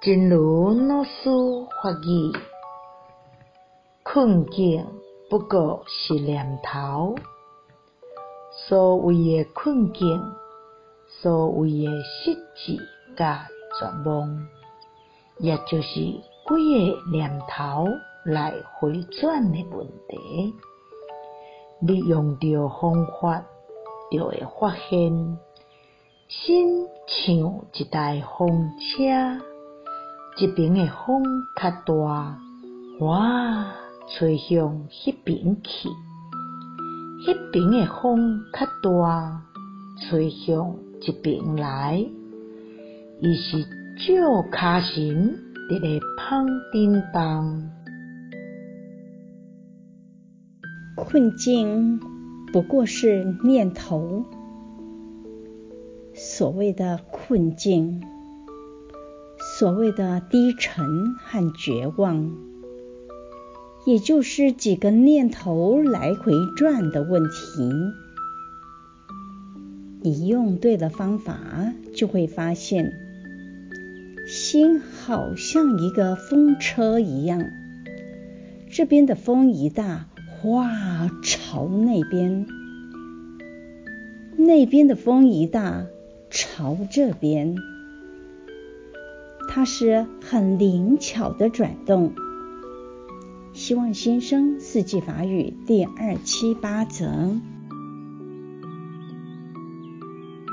真如老师法语，困境不过是念头，所谓的困境，所谓的失志甲绝望，也就是几个念头来回转的问题。你用着方法，就会发现，心像一台风车。一边的风较大，哇，吹向迄边去；迄边的风较大，吹向这边来。伊是照卡神伫咧风顶动。困境不过是念头，所谓的困境。所谓的低沉和绝望，也就是几个念头来回转的问题。你用对了方法，就会发现，心好像一个风车一样，这边的风一大，哗，朝那边；那边的风一大，朝这边。它是很灵巧的转动。希望先生四季法语第二七八则。